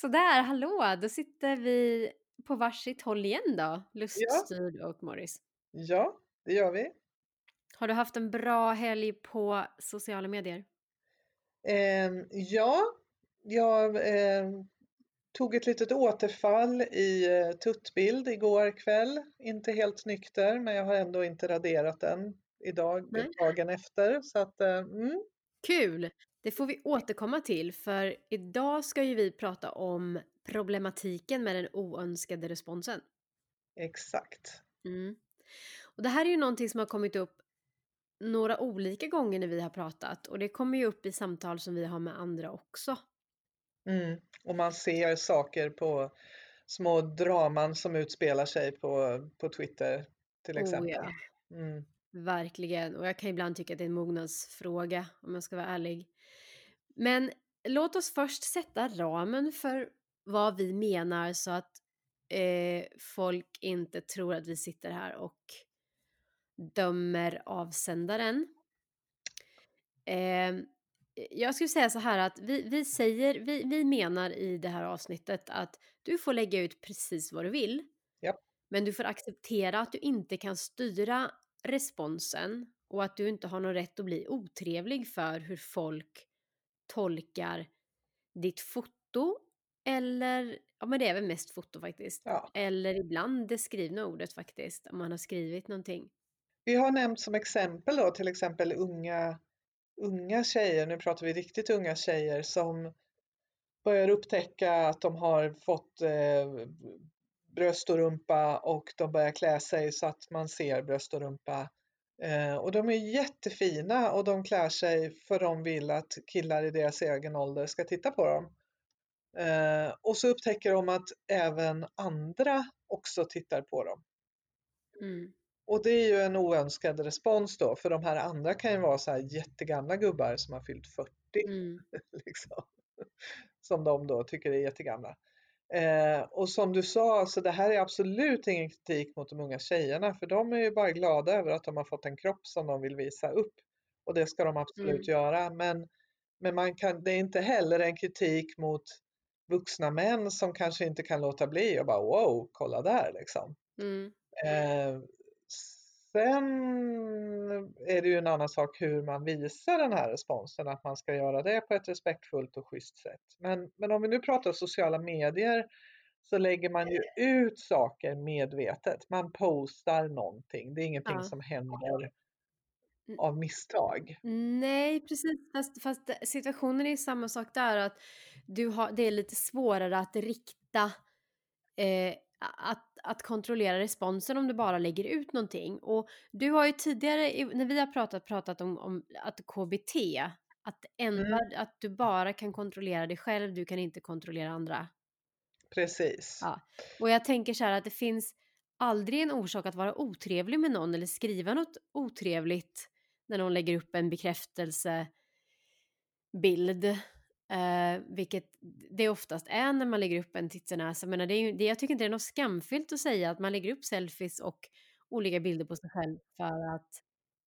Sådär, hallå! Då sitter vi på varsitt håll igen då, Ja. Luststyrd och Morris. Ja, det gör vi. Har du haft en bra helg på sociala medier? Ehm, ja, jag, ehm, tog ett litet återfall i, eh, tuttbild igår kväll. Inte helt nykter, men jag har ändå inte raderat den idag Nej. dagen efter. Så att, eh, mm. Kul! Det får vi återkomma till, för idag ska ju vi prata om problematiken med den oönskade responsen. Exakt. Mm. Och det här är ju någonting som har kommit upp några olika gånger när vi har pratat och det kommer ju upp i samtal som vi har med andra också. Mm. Och man ser saker på små draman som utspelar sig på, på Twitter till Oh exempel. ja, Mm. verkligen. Och jag kan ibland tycka att det är en mognadsfråga om jag ska vara ärlig. Men låt oss först sätta ramen för vad vi menar så att eh, folk inte tror att vi sitter här och dömer avsändaren. Eh, jag skulle säga så här att vi, vi säger, vi, vi menar i det här avsnittet att du får lägga ut precis vad du vill. Japp. Men du får acceptera att du inte kan styra responsen och att du inte har någon rätt att bli otrevlig för hur folk tolkar ditt foto eller, ja men det är väl mest foto faktiskt. Ja. Eller ibland det skrivna ordet faktiskt, om man har skrivit någonting. Vi har nämnt som exempel då till exempel unga, unga tjejer, nu pratar vi riktigt unga tjejer som börjar upptäcka att de har fått eh, bröst och rumpa och de börjar klä sig så att man ser bröst och rumpa. Eh, och de är jättefina och de klär sig för de vill att killar i deras egen ålder ska titta på dem. Eh, och så upptäcker de att även andra också tittar på dem. Mm. Och det är ju en oönskad respons då, för de här andra kan ju vara så här jättegamla gubbar som har fyllt 40. Mm. Liksom. Som de då tycker är jättegamla. Eh, och som du sa, alltså det här är absolut ingen kritik mot de unga tjejerna, för de är ju bara glada över att de har fått en kropp som de vill visa upp. Och det ska de absolut Mm. göra. Men, men man kan, det är inte heller en kritik mot vuxna män som kanske inte kan låta bli och bara wow, kolla där liksom. Mm. Eh, sen är det ju en annan sak hur man visar den här responsen, att man ska göra det på ett respektfullt och schysst sätt. Men, men om vi nu pratar sociala medier så lägger man ju ut saker medvetet. Man postar någonting. Det är ingenting Ja. som händer Mm. av misstag. Nej, precis. Fast, fast situationen är samma sak där. Att du har, det är lite svårare att rikta, eh, att, att kontrollera responsen om du bara lägger ut någonting. Och du har ju tidigare, när vi har pratat, pratat om, om att KBT, att, enda, att du bara kan kontrollera dig själv, du kan inte kontrollera andra. Precis. Ja. Och jag tänker så här att det finns aldrig en orsak att vara otrevlig med någon eller skriva något otrevligt när någon lägger upp en bekräftelsebild. Eh, vilket det oftast är när man lägger upp en titsenäsa. Jag, menar, det är ju, det, jag tycker inte det är något skamfyllt att säga att man lägger upp selfies och olika bilder på sig själv för att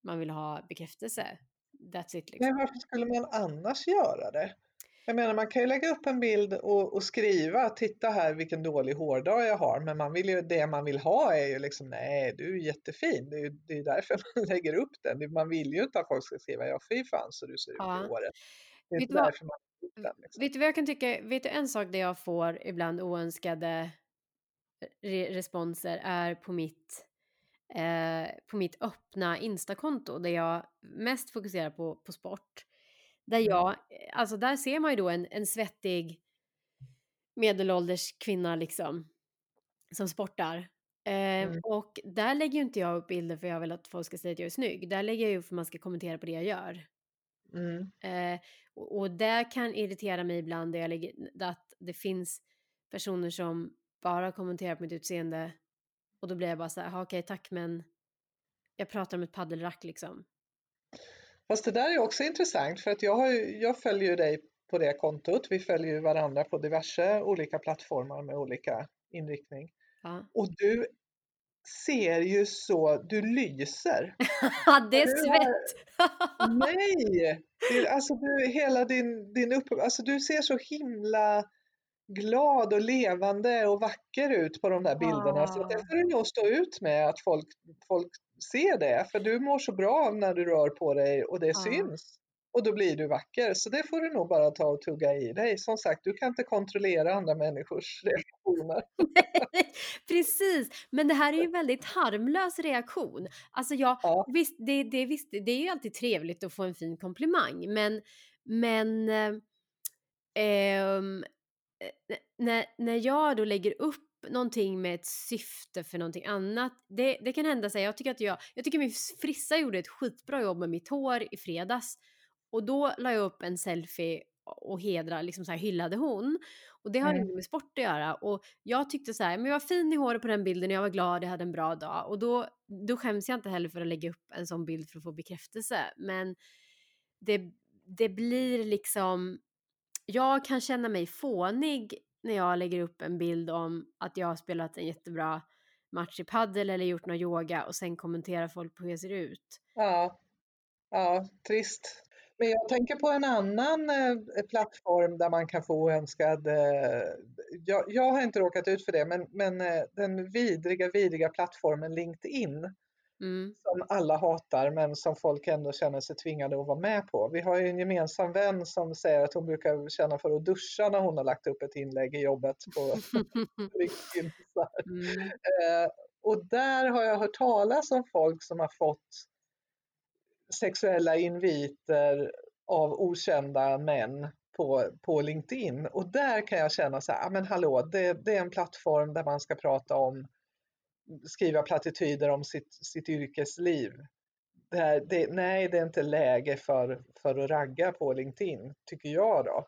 man vill ha bekräftelse. That's it liksom. Men varför skulle man annars göra det? Jag menar, man kan ju lägga upp en bild och, och skriva, titta här vilken dålig hårdag jag har, men man vill ju, det man vill ha är ju liksom, nej du är jättefin, det är ju det är därför man lägger upp den. Man vill ju inte att folk ska skriva, ja fy fan så du ser ut Ja. i håret. Det är inte därför man. Liksom. Vet du vad jag kan tycka? Vet du en sak där jag får ibland oönskade re responser är på mitt, eh, på mitt öppna Instakonto där jag mest fokuserar på, på sport. Där Mm. jag, alltså där ser man ju då en, en svettig medelålders kvinna liksom som sportar. Eh, Mm. Och där lägger ju inte jag upp bilder för jag vill att folk ska säga att jag är snygg. Där lägger jag upp för att man ska kommentera på det jag gör. Mm. Eh, och, och det kan irritera mig ibland där jag lägger, att det finns personer som bara kommenterar på mitt utseende och då blir jag bara så här, "Jaha, okej tack men jag pratar om ett paddelrack liksom. Fast det där är också intressant för att jag, har jag följer ju dig på det kontot. Vi följer ju varandra på diverse olika plattformar med olika inriktning. Ja, Och du ser ju så, du lyser. det är Du svett! Nej! Det, alltså du, hela din, din upp, alltså du ser så himla glad och levande och vacker ut på de där bilderna. Så det Ah. får du nog stå ut med att folk, folk ser det. För du mår så bra när du rör på dig och det Ja. syns. Och då blir du vacker. Så det får du nog bara ta och tugga i dig. Som sagt, du kan inte kontrollera andra människors reaktioner. Precis, men det här är ju en väldigt harmlös reaktion. Alltså jag, Ja, visst, det, det, visst, det är ju alltid trevligt att få en fin komplimang, men, men eh, ehm, eh, när, när jag då lägger upp någonting med ett syfte för någonting annat, det, det kan hända sig, jag tycker att jag, jag tycker min frissa gjorde ett skitbra jobb med mitt hår i fredags och då la jag upp en selfie och hedra, liksom så här hyllade hon. Och det har mm, inget med sport att göra. Och jag tyckte så här, men jag var fin i håret på den bilden och jag var glad, jag hade en bra dag. Och då, då skäms jag inte heller för att lägga upp en sån bild för att få bekräftelse. Men det, det blir liksom, jag kan känna mig fånig när jag lägger upp en bild om att jag har spelat en jättebra match i paddel eller gjort någon yoga och sen kommenterar folk på hur jag ser ut. ja, ja, trist. Men jag tänker på en annan eh, plattform där man kan få oönskad... Eh, jag, jag har inte råkat ut för det, men, men eh, den vidriga, vidriga plattformen LinkedIn Mm. som alla hatar men som folk ändå känner sig tvingade att vara med på. Vi har ju en gemensam vän som säger att hon brukar känna för att duscha när hon har lagt upp ett inlägg i jobbet på LinkedIn. Mm. Och där har jag hört talas om folk som har fått sexuella inviter av okända män på, på LinkedIn. Och där kan jag känna så här, "Ah, men hallå, det, det är en plattform där man ska prata om, skriva plattityder om sitt, sitt yrkesliv. Det här, det, nej, det är inte läge för, för att ragga på LinkedIn, tycker jag då.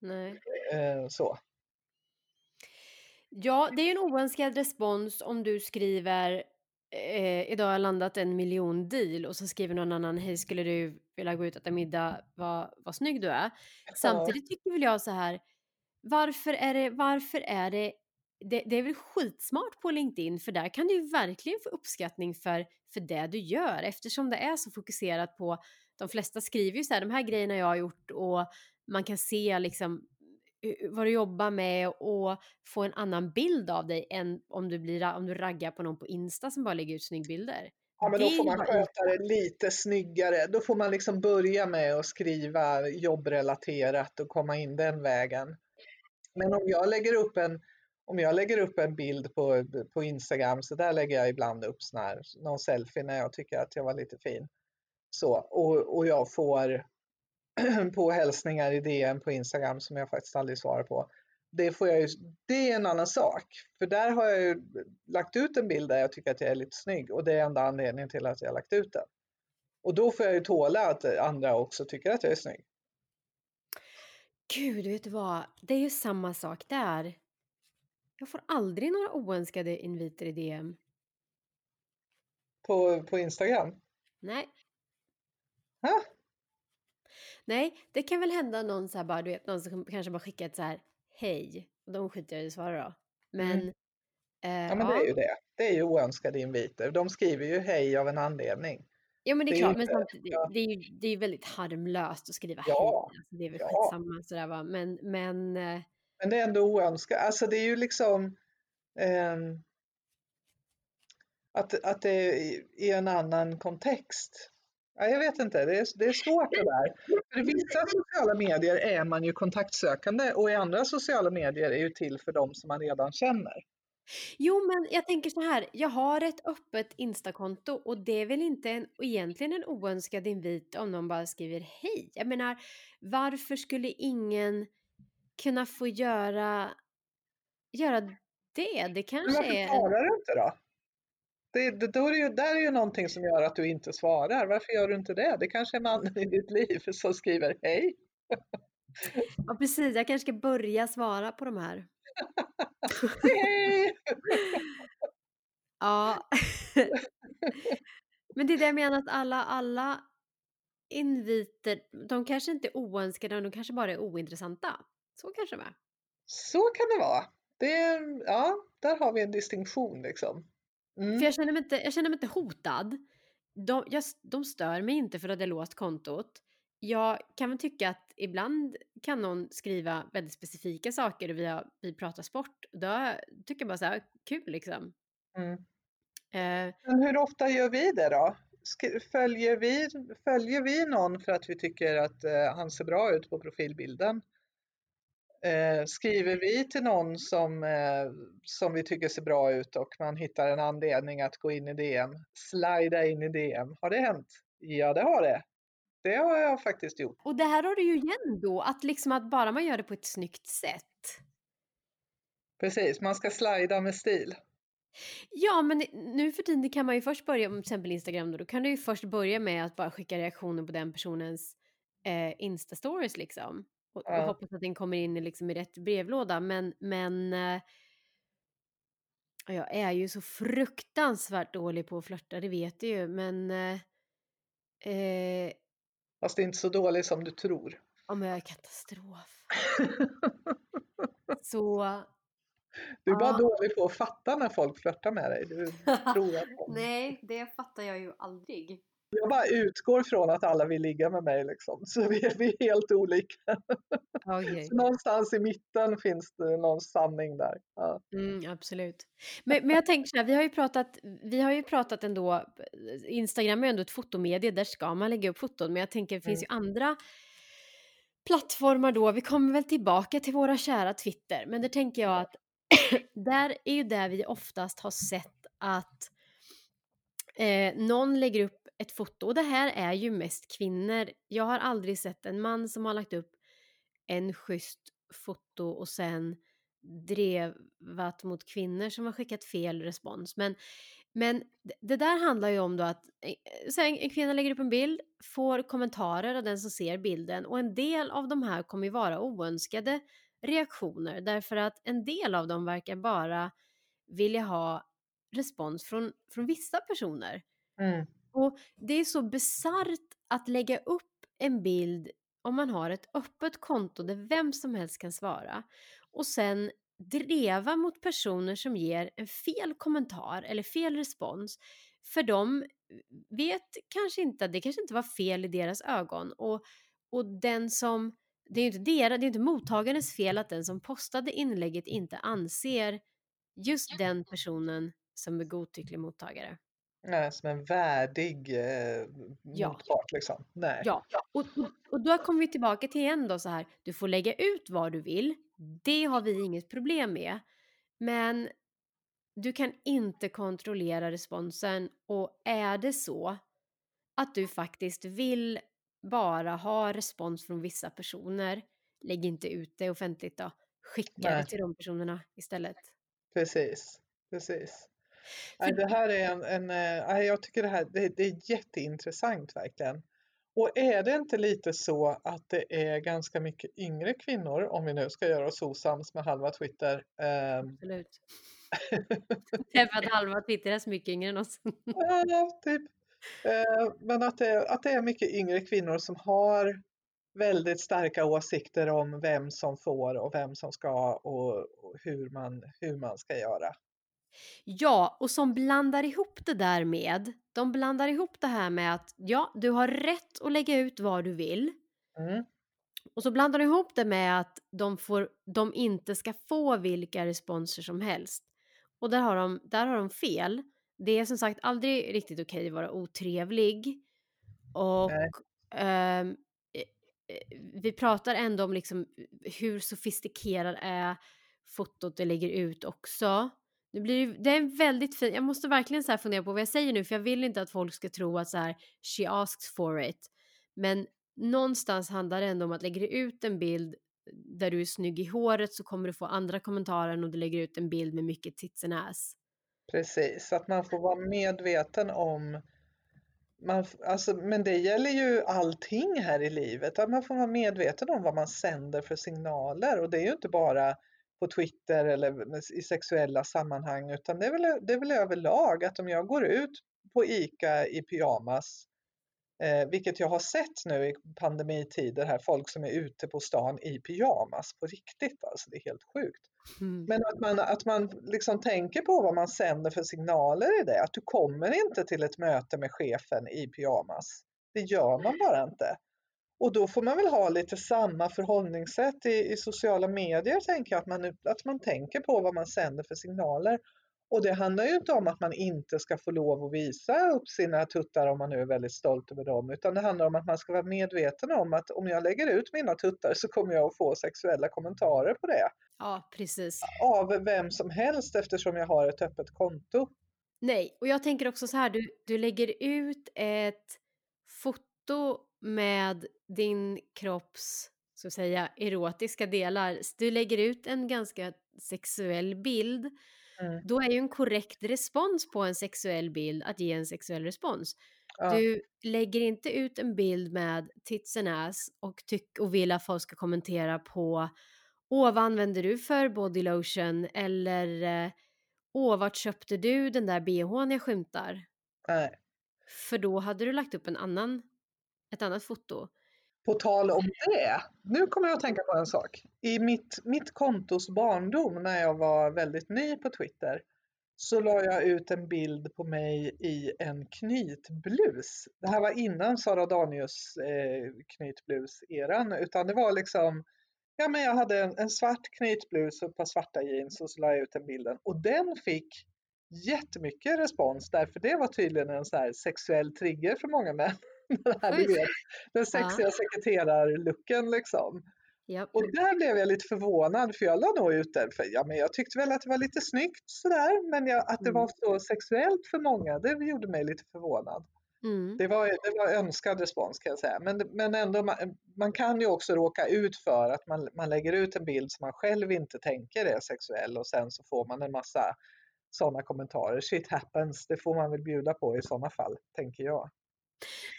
Nej. Eh, så. Ja, det är en oönskad respons om du skriver eh, idag har jag landat en miljon deal och så skriver någon annan hej skulle du vilja gå ut och äta middag? Vad, vad snygg du är. Samtidigt tycker väl jag så här varför är det, varför är det det, det är väl skitsmart på LinkedIn för där kan du ju verkligen få uppskattning för, för det du gör. Eftersom det är så fokuserat på de flesta skriver ju så här de här grejerna jag har gjort och man kan se liksom vad du jobbar med och få en annan bild av dig än om du, blir, om du raggar på någon på Insta som bara lägger ut snyggbilder. Ja, men då får man sköta det lite snyggare. Då får man liksom börja med att skriva jobbrelaterat och komma in den vägen. Men om jag lägger upp en, om jag lägger upp en bild på, på Instagram, så där lägger jag ibland upp sån här, någon selfie när jag tycker att jag var lite fin. Så, och, och jag får på hälsningar i DM på Instagram som jag faktiskt aldrig svarar på. Det, får jag ju, det är en annan sak. För där har jag ju lagt ut en bild där jag tycker att jag är lite snygg och det är enda anledningen till att jag har lagt ut den. Och då får jag ju tåla att andra också tycker att jag är snygg. Gud, vet du vad? Det är ju samma sak där. Jag får aldrig några oönskade inviter i DM. På, på Instagram. Nej. Ha? Nej, det kan väl hända någon så här bara, du vet, någon som kanske bara skickar ett så här hej och de skiter jag i att svara då. Men, Mm. eh, Ja men det är ju det. Det är ju oönskade inviter. De skriver ju hej av en anledning. Ja men det är Det är klart, men inte- samtidigt, ja. det är ju det är väldigt harmlöst att skriva Ja, hej. Alltså, det är väl ja. skitsamma sådär va. Men, men eh, Men det är ändå oönskat. Alltså det är ju liksom ehm, att, att det är i en annan kontext. Ja, jag vet inte, det är, det är svårt det där. För i vissa sociala medier är man ju kontaktsökande och i andra sociala medier är ju till för dem som man redan känner. jo men jag tänker så här, jag har ett öppet Instakonto och det är väl inte en, egentligen en oönskad invit om någon bara skriver hej. Jag menar, varför skulle ingen kunna få göra, göra det? Det Men kanske varför är en, svarar du inte då? Det, det, då är det ju, där är ju någonting som gör att du inte svarar. Varför gör du inte det? Det kanske är mannen i ditt liv som skriver hej. ja precis, jag kanske ska börja svara på de här. Hej! Ja. Men det är det jag menar att alla, alla inviter, de kanske inte är oönskade, de kanske bara är ointressanta. Så kanske det är. Så kan det vara. Det ja, där har vi en distinktion liksom. Mm. För jag känner mig inte, jag känner mig inte hotad. De, jag, de stör mig inte för att jag låst kontot. jag kan väl tycka att ibland kan någon skriva väldigt specifika saker och vi, har, vi pratar sport. Då tycker jag bara så här, kul liksom. Mm. Eh, Men hur ofta gör vi det då? Följer vi, följer vi någon för att vi tycker att eh, han ser bra ut på profilbilden? Eh, skriver vi till någon som, eh, som vi tycker ser bra ut och man hittar en anledning att gå in i DM, slida in i DM. Har det hänt? Ja, det har det. Det har jag faktiskt gjort. och det här har du ju igen då, att liksom att bara man gör det på ett snyggt sätt. Precis, man ska slida med stil. Ja, men nu för tiden kan man ju först börja, om till exempel Instagram då, då kan du ju först börja med att bara skicka reaktioner på den personens eh, Insta-stories liksom. Och, och Ja. hoppas att den kommer in liksom, i rätt brevlåda. Men, men eh, jag är ju så fruktansvärt dålig på att flörta, det vet du ju. Men eh, eh, Fast det är inte så dåligt som du tror. om jag är katastrof. Så Du är bara Ja. dålig på att fatta när folk flörtar med dig. Du tror att de... nej, det fattar jag ju aldrig. Jag bara utgår från att alla vill ligga med mig liksom. Så vi är, vi är helt olika. Så någonstans i mitten finns det någon sanning där. Ja. Mm, absolut. Men, men jag tänker så här, vi har ju pratat, vi har ju pratat ändå, Instagram är ju ändå ett fotomedie, där ska man lägga upp foton, men jag tänker det finns ju andra plattformar då, vi kommer väl tillbaka till våra kära Twitter, men där tänker jag att där är ju där vi oftast har sett att eh, någon lägger upp ett foto, och det här är ju mest kvinnor. Jag har aldrig sett en man som har lagt upp en schysst foto och sen drevat mot kvinnor som har skickat fel respons. Men, men det- där handlar ju om då att eh, så en kvinna lägger upp en bild, får kommentarer av den som ser bilden och en del av de här kommer ju vara oönskade reaktioner därför att en del av dem verkar bara vilja ha respons från, från vissa personer. Mm. Och det är så bisarrt att lägga upp en bild om man har ett öppet konto där vem som helst kan svara och sen dreva mot personer som ger en fel kommentar eller fel respons för de vet kanske inte det kanske inte var fel i deras ögon och, och den som det är ju inte deras, det är inte mottagarens fel att den som postade inlägget inte anser just den personen som är godtycklig mottagare. Nej, som en värdig eh, Ja. motpart liksom. Nej. Ja, och, och, och då kommer vi tillbaka till igen då så här, du får lägga ut vad du vill, det har vi inget problem med, men du kan inte kontrollera responsen och är det så att du faktiskt vill bara ha respons från vissa personer, lägg inte ut det offentligt då, skicka Nej. det till de personerna istället. Precis, precis. Nej, det här är en, en eh, jag tycker det här det, det är jätteintressant verkligen. Och är det inte lite så att det är ganska mycket yngre kvinnor, om vi nu ska göra oss osams med halva Twitter, ehm, Absolut. Det är för att halva Twitter är så mycket yngre än oss. Ja, typ. Eh, Men att det, att det är mycket yngre kvinnor som har väldigt starka åsikter om vem som får och vem som ska och, och hur, man, hur man ska göra. Ja, och som blandar ihop det där med, de blandar ihop det här med att ja, du har rätt att lägga ut vad du vill. Mm. Och så blandar de ihop det med att de, får, de inte ska få vilka responser som helst. Och där har de, där har de fel. Det är som sagt aldrig riktigt okej att vara otrevlig. Och eh, vi pratar ändå om liksom hur sofistikerad är fotot det lägger ut också. Det, blir, det är en väldigt fin, jag måste verkligen så här fundera på vad jag säger nu för jag vill inte att folk ska tro att så här she asks for it. Men någonstans handlar det ändå om att lägger du ut en bild där du är snygg i håret så kommer du få andra kommentarer än om du lägger ut en bild med mycket tits and ass. Precis, att man får vara medveten om man, alltså, men det gäller ju allting här i livet, att man får vara medveten om vad man sänder för signaler och det är ju inte bara på Twitter eller i sexuella sammanhang utan det är, väl, det är väl överlag att om jag går ut på ICA i pyjamas, eh, vilket jag har sett nu i pandemitider här, folk som är ute på stan i pyjamas på riktigt, alltså det är helt sjukt. Mm. Men att man, att man liksom tänker på vad man sänder för signaler i det. Att du kommer inte till ett möte med chefen i pyjamas. Det gör man bara inte. Och då får man väl ha lite samma förhållningssätt i, i sociala medier, tänker jag, att man, att man tänker på vad man sänder för signaler. Och det handlar ju inte om att man inte ska få lov att visa upp sina tuttar om man nu är väldigt stolt över dem, utan det handlar om att man ska vara medveten om att om jag lägger ut mina tuttar så kommer jag att få sexuella kommentarer på det. Ja, precis. Av vem som helst eftersom jag har ett öppet konto. Nej, och jag tänker också så här, du, du lägger ut ett foto med din kropps, så säga, erotiska delar. Du lägger ut en ganska sexuell bild. Mm. Då är ju en korrekt respons på en sexuell bild att ge en sexuell respons. Ja. Du lägger inte ut en bild med tits and ass och, tyck och vill att folk ska kommentera på Åh, vad använder du för body lotion? Eller eh, Åh, vart köpte du den där bhn jag skymtar? Nej. För då hade du lagt upp en annan, ett annat foto. På tal om det, nu kommer jag att tänka på en sak. I mitt, mitt kontos barndom när jag var väldigt ny på Twitter så la jag ut en bild på mig i en knytblus. Det här var innan Sara Danius eh, knytblus-eran, utan det var liksom Ja, men jag hade en, en svart knytblus och ett par svarta jeans och så la jag ut den bilden. Och den fick jättemycket respons därför det var tydligen en så här sexuell trigger för många män. Den, här, du vet, den sexiga sekreterarlooken liksom. Japp. Och där blev jag lite förvånad för jag la nog ut den. För, ja, men jag tyckte väl att det var lite snyggt sådär men jag, att det var Mm. så sexuellt för många det gjorde mig lite förvånad. Mm. Det var, det var önskad respons kan jag säga. Men, men ändå, man, man kan ju också råka ut för att man, man lägger ut en bild som man själv inte tänker är sexuell och sen så får man en massa sådana kommentarer. Shit happens, det får man väl bjuda på i sådana fall, tänker jag.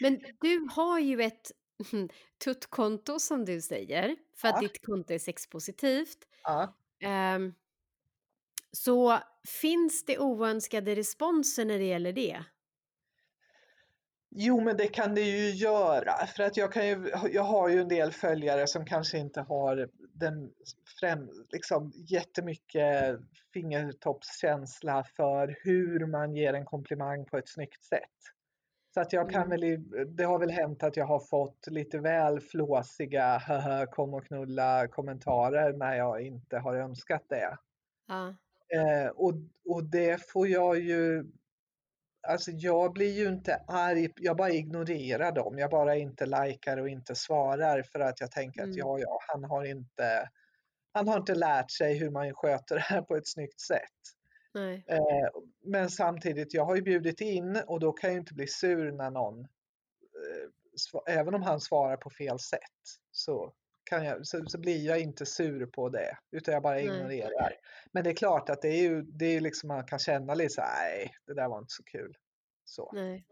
Men du har ju ett tuttkonto som du säger, för att Ja. ditt konto är sexpositivt. Ja. Ehm, så finns det oönskade responser när det gäller det? Jo, men det kan det ju göra. För att jag, kan ju, jag har ju en del följare som kanske inte har den främ, liksom, jättemycket fingertoppskänsla för hur man ger en komplimang på ett snyggt sätt. Så att jag kan Mm. väl, det har väl hänt att jag har fått lite väl flåsiga kom och knulla kommentarer när jag inte har önskat det. Ja. Eh, och, och det får jag ju, alltså jag blir ju inte arg, jag bara ignorerar dem. Jag bara inte likar och inte svarar för att jag tänker att Mm. ja, ja, han har inte, han har inte lärt sig hur man sköter det här på ett snyggt sätt. Nej. Eh, men samtidigt, jag har ju bjudit in och då kan jag ju inte bli sur när någon, eh, även om han svarar på fel sätt, så, kan jag, så, så blir jag inte sur på det, utan jag bara Nej. ignorerar. Men det är klart att det är ju, det är liksom man kan känna lite så nej, det där var inte så kul. Så. Nej.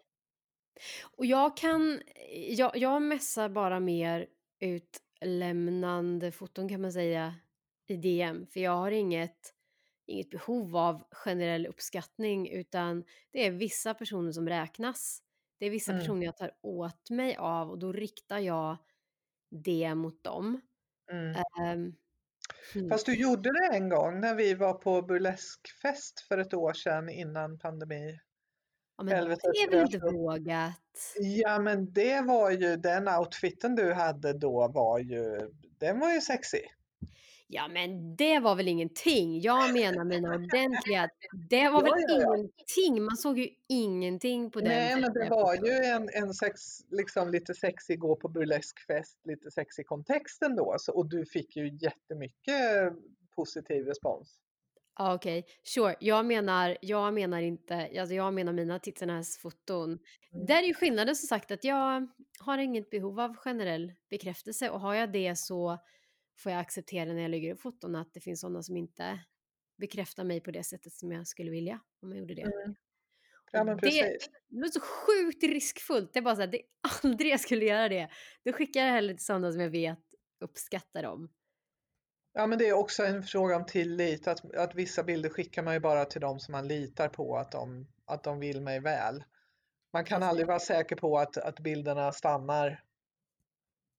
Och jag kan, jag, jag messar bara mer utlämnande foton kan man säga i DM, för jag har inget, inget behov av generell uppskattning utan det är vissa personer som räknas. Det är vissa Mm. personer jag tar åt mig av och då riktar jag det mot dem. Mm. Hmm. Fast du gjorde det en gång när vi var på burleskfest för ett år sedan innan pandemi. ja, men helvetet det är väl inte vågat? Ja, men det var ju den outfiten du hade då var ju, den var ju sexig. Ja men det var väl ingenting. Jag menar mina ordentliga, det var Ja, väl ja, ja. ingenting. Man såg ju ingenting på den Nej, men det var ju en, en sex, liksom lite sexig gå på burleskfest, lite sexig kontext ändå. Så, och du fick ju jättemycket positiv respons. Ja okej, sure. Jag menar, jag menar inte, alltså jag menar mina tits and ass-foton. Mm. Där är ju skillnaden som sagt att jag har inget behov av generell bekräftelse och har jag det så får jag acceptera när jag lägger upp foton att det finns sådana som inte bekräftar mig på det sättet som jag skulle vilja om jag gjorde det. Mm. Ja, men det, precis. det är så sjukt riskfullt. Det är bara så här, det är aldrig jag skulle göra det. Då skickar jag hellre till sådana som jag vet uppskattar dem. Ja, men det är också en fråga om tillit. Att, att vissa bilder skickar man ju bara till de som man litar på att de, att de vill mig väl. Man kan aldrig vara säker på att, att bilderna stannar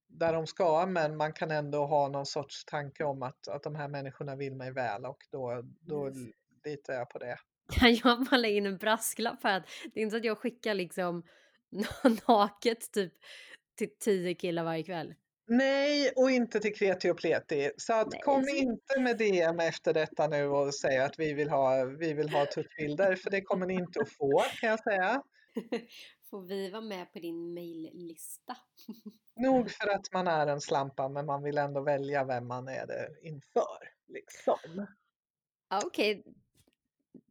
där de ska, men man kan ändå ha någon sorts tanke om att, att de här människorna vill mig väl och då, då Yes. litar jag på det. Kan jag bara lägga in en brasklapp här? att Det är inte så att jag skickar liksom naket typ till tio killar varje kväll. Nej, och inte till kreti och pleti. Så att Nej, kom inte med DM efter detta nu och säg att vi vill ha, vi vill ha tuttbilder, för det kommer ni inte att få kan jag säga. Får vi vara med på din maillista? Nog för att man är en slampa, men man vill ändå välja vem man är det inför. Liksom. Ja, Okej,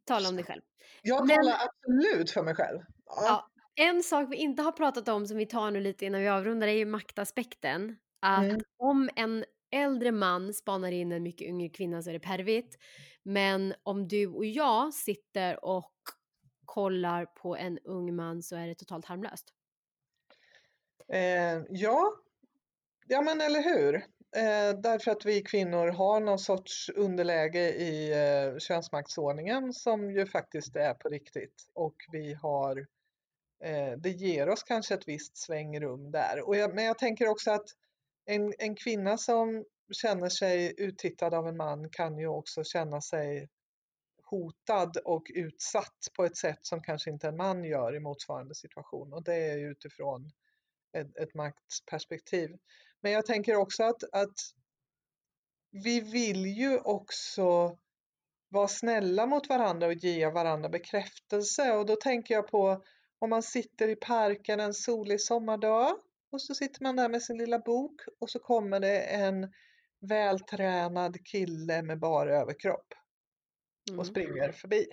tala om dig själv. Jag Men- talar absolut för mig själv. Ja. Ja, en sak vi inte har pratat om som vi tar nu lite innan vi avrundar är ju maktaspekten. Att Mm. om en äldre man spanar in en mycket yngre kvinna så är det pervigt. Men om du och jag sitter och kollar på en ung man så är det totalt harmlöst. Eh, ja. ja, men eller hur? Eh, därför att vi kvinnor har någon sorts underläge i eh, könsmaktsordningen som ju faktiskt är på riktigt. Och vi har, eh, det ger oss kanske ett visst svängrum där. Och jag, men jag tänker också att en, en kvinna som känner sig uttittad av en man kan ju också känna sig hotad och utsatt på ett sätt som kanske inte en man gör i motsvarande situation. Och det är utifrån ett, ett maktperspektiv. Men jag tänker också att, att vi vill ju också vara snälla mot varandra och ge varandra bekräftelse. Och då tänker jag på om man sitter i parken en solig sommardag och så sitter man där med sin lilla bok och så kommer det en vältränad kille med bara överkropp Mm. och springer förbi.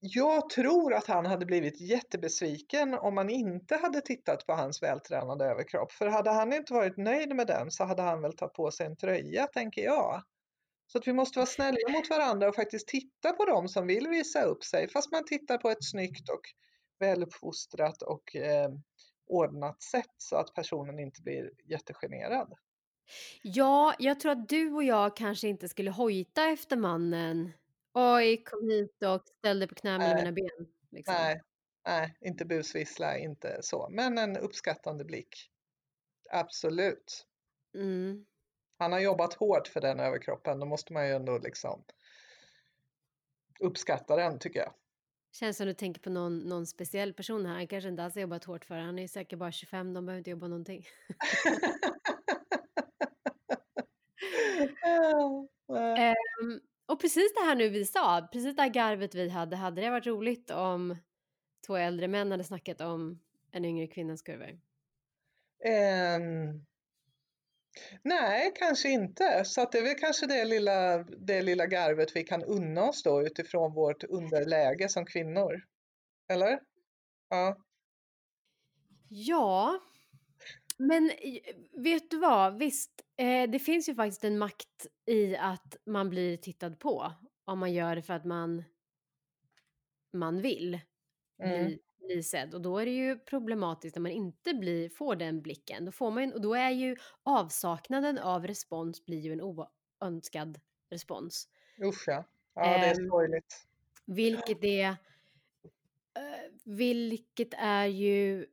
Jag tror att han hade blivit jättebesviken om man inte hade tittat på hans vältränade överkropp. För hade han inte varit nöjd med den så hade han väl tagit på sig en tröja, tänker jag. Så att vi måste vara snälla mot varandra och faktiskt titta på dem som vill visa upp sig. Fast man tittar på ett snyggt och väluppfostrat och eh, ordnat sätt så att personen inte blir jättegenerad. Ja, jag tror att du och jag kanske inte skulle hojta efter mannen. Oj, kom hit och ställ dig på knä mellan Nej. mina ben. Liksom. Nej, nej, inte busvissla, inte så. Men en uppskattande blick. Absolut. Mm. Han har jobbat hårt för den överkroppen, då måste man ju ändå liksom uppskatta den tycker jag. Känns som du tänker på någon, någon speciell person här. Han kanske inte alls har jobbat hårt för det. Han är säkert bara 25, de behöver inte jobba någonting. Ehm, och precis det här nu vi sa, precis det här garvet vi hade, hade det varit roligt om två äldre män hade snackat om en yngre kvinnas kurvor? Ehm, nej, kanske inte. Så att det är väl kanske det lilla, det lilla garvet vi kan unna oss då utifrån vårt underläge som kvinnor. Eller? Ja. Ja, men vet du vad? Visst, eh, det finns ju faktiskt en makt i att man blir tittad på om man gör det för att man, man vill Mm. bli, bli sedd. Och då är det ju problematiskt när man inte blir, får den blicken. Då får man, och då är ju avsaknaden av respons blir ju en oönskad respons. Usch ja. Ja, det är Ehm, sorgligt. Vilket är, eh, vilket är ju,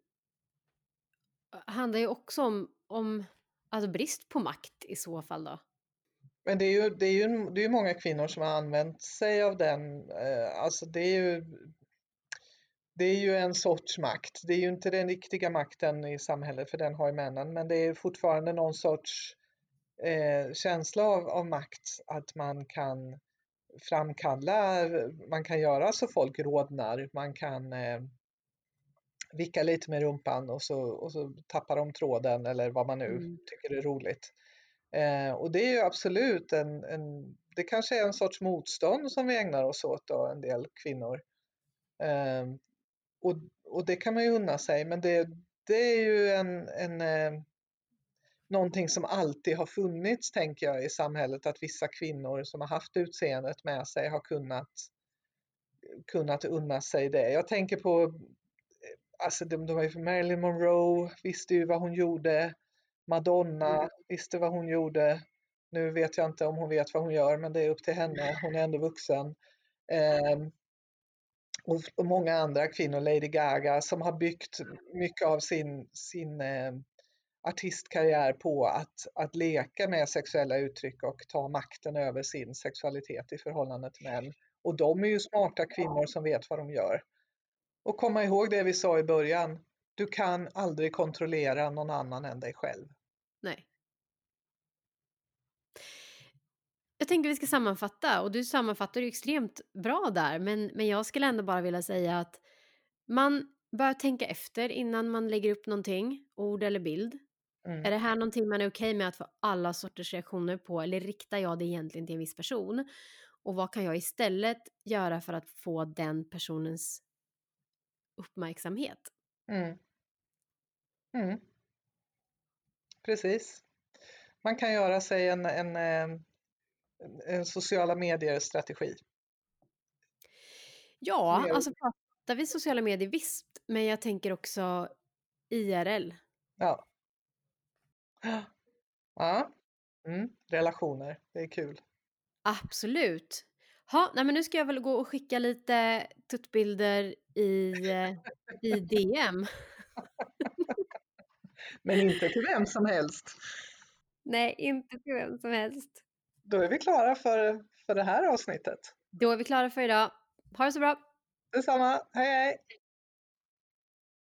handlar ju också om, om alltså brist på makt i så fall då. Men det är ju, det är ju, det är många kvinnor som har använt sig av den. Eh, alltså det är ju det är ju en sorts makt. Det är ju inte den riktiga makten i samhället, för den har ju männen, men det är fortfarande någon sorts eh, känsla av, av makt att man kan framkalla, man kan göra så folk rodnar, man kan eh, vicka lite med rumpan och så, och så tappar de tråden eller vad man nu Mm. tycker är roligt. Eh, och det är ju absolut en, en, det kanske är en sorts motstånd som vi ägnar oss åt då, en del kvinnor. Eh, och, och det kan man ju unna sig, men det, det är ju en, en eh, någonting som alltid har funnits, tänker jag, i samhället, att vissa kvinnor som har haft utseendet med sig har kunnat, kunnat unna sig det. Jag tänker på, alltså de, de var ju Marilyn Monroe, visste ju vad hon gjorde, Madonna Mm. visste vad hon gjorde. Nu vet jag inte om hon vet vad hon gör, men det är upp till henne, hon är ändå vuxen. Ehm, och, och många andra kvinnor, Lady Gaga, som har byggt mycket av sin, sin eh, artistkarriär på att, att leka med sexuella uttryck och ta makten över sin sexualitet i förhållande till män. Och de är ju smarta kvinnor som vet vad de gör. Och komma ihåg det vi sa i början, du kan aldrig kontrollera någon annan än dig själv. Nej. Jag tänker vi ska sammanfatta och du sammanfattar ju extremt bra där men, men jag skulle ändå bara vilja säga att man bör tänka efter innan man lägger upp någonting, ord eller bild. Mm. Är det här någonting man är okej med att få alla sorters reaktioner på eller riktar jag det egentligen till en viss person? Och vad kan jag istället göra för att få den personens uppmärksamhet? Mm. Mm. Precis. Man kan göra sig en, en, eh, en sociala medier-strategi. Ja, Mer- alltså pratar vi sociala medier visst, men jag tänker också IRL. Ja. Ja. Mm. Relationer, det är kul. Absolut. Ha, nej men nu ska jag väl gå och skicka lite tuttbilder i, eh, i DM. Men inte till vem som helst. Nej, inte till vem som helst. Då är vi klara för, för det här avsnittet. Då är vi klara för idag. Ha det så bra! Detsamma, hej hej!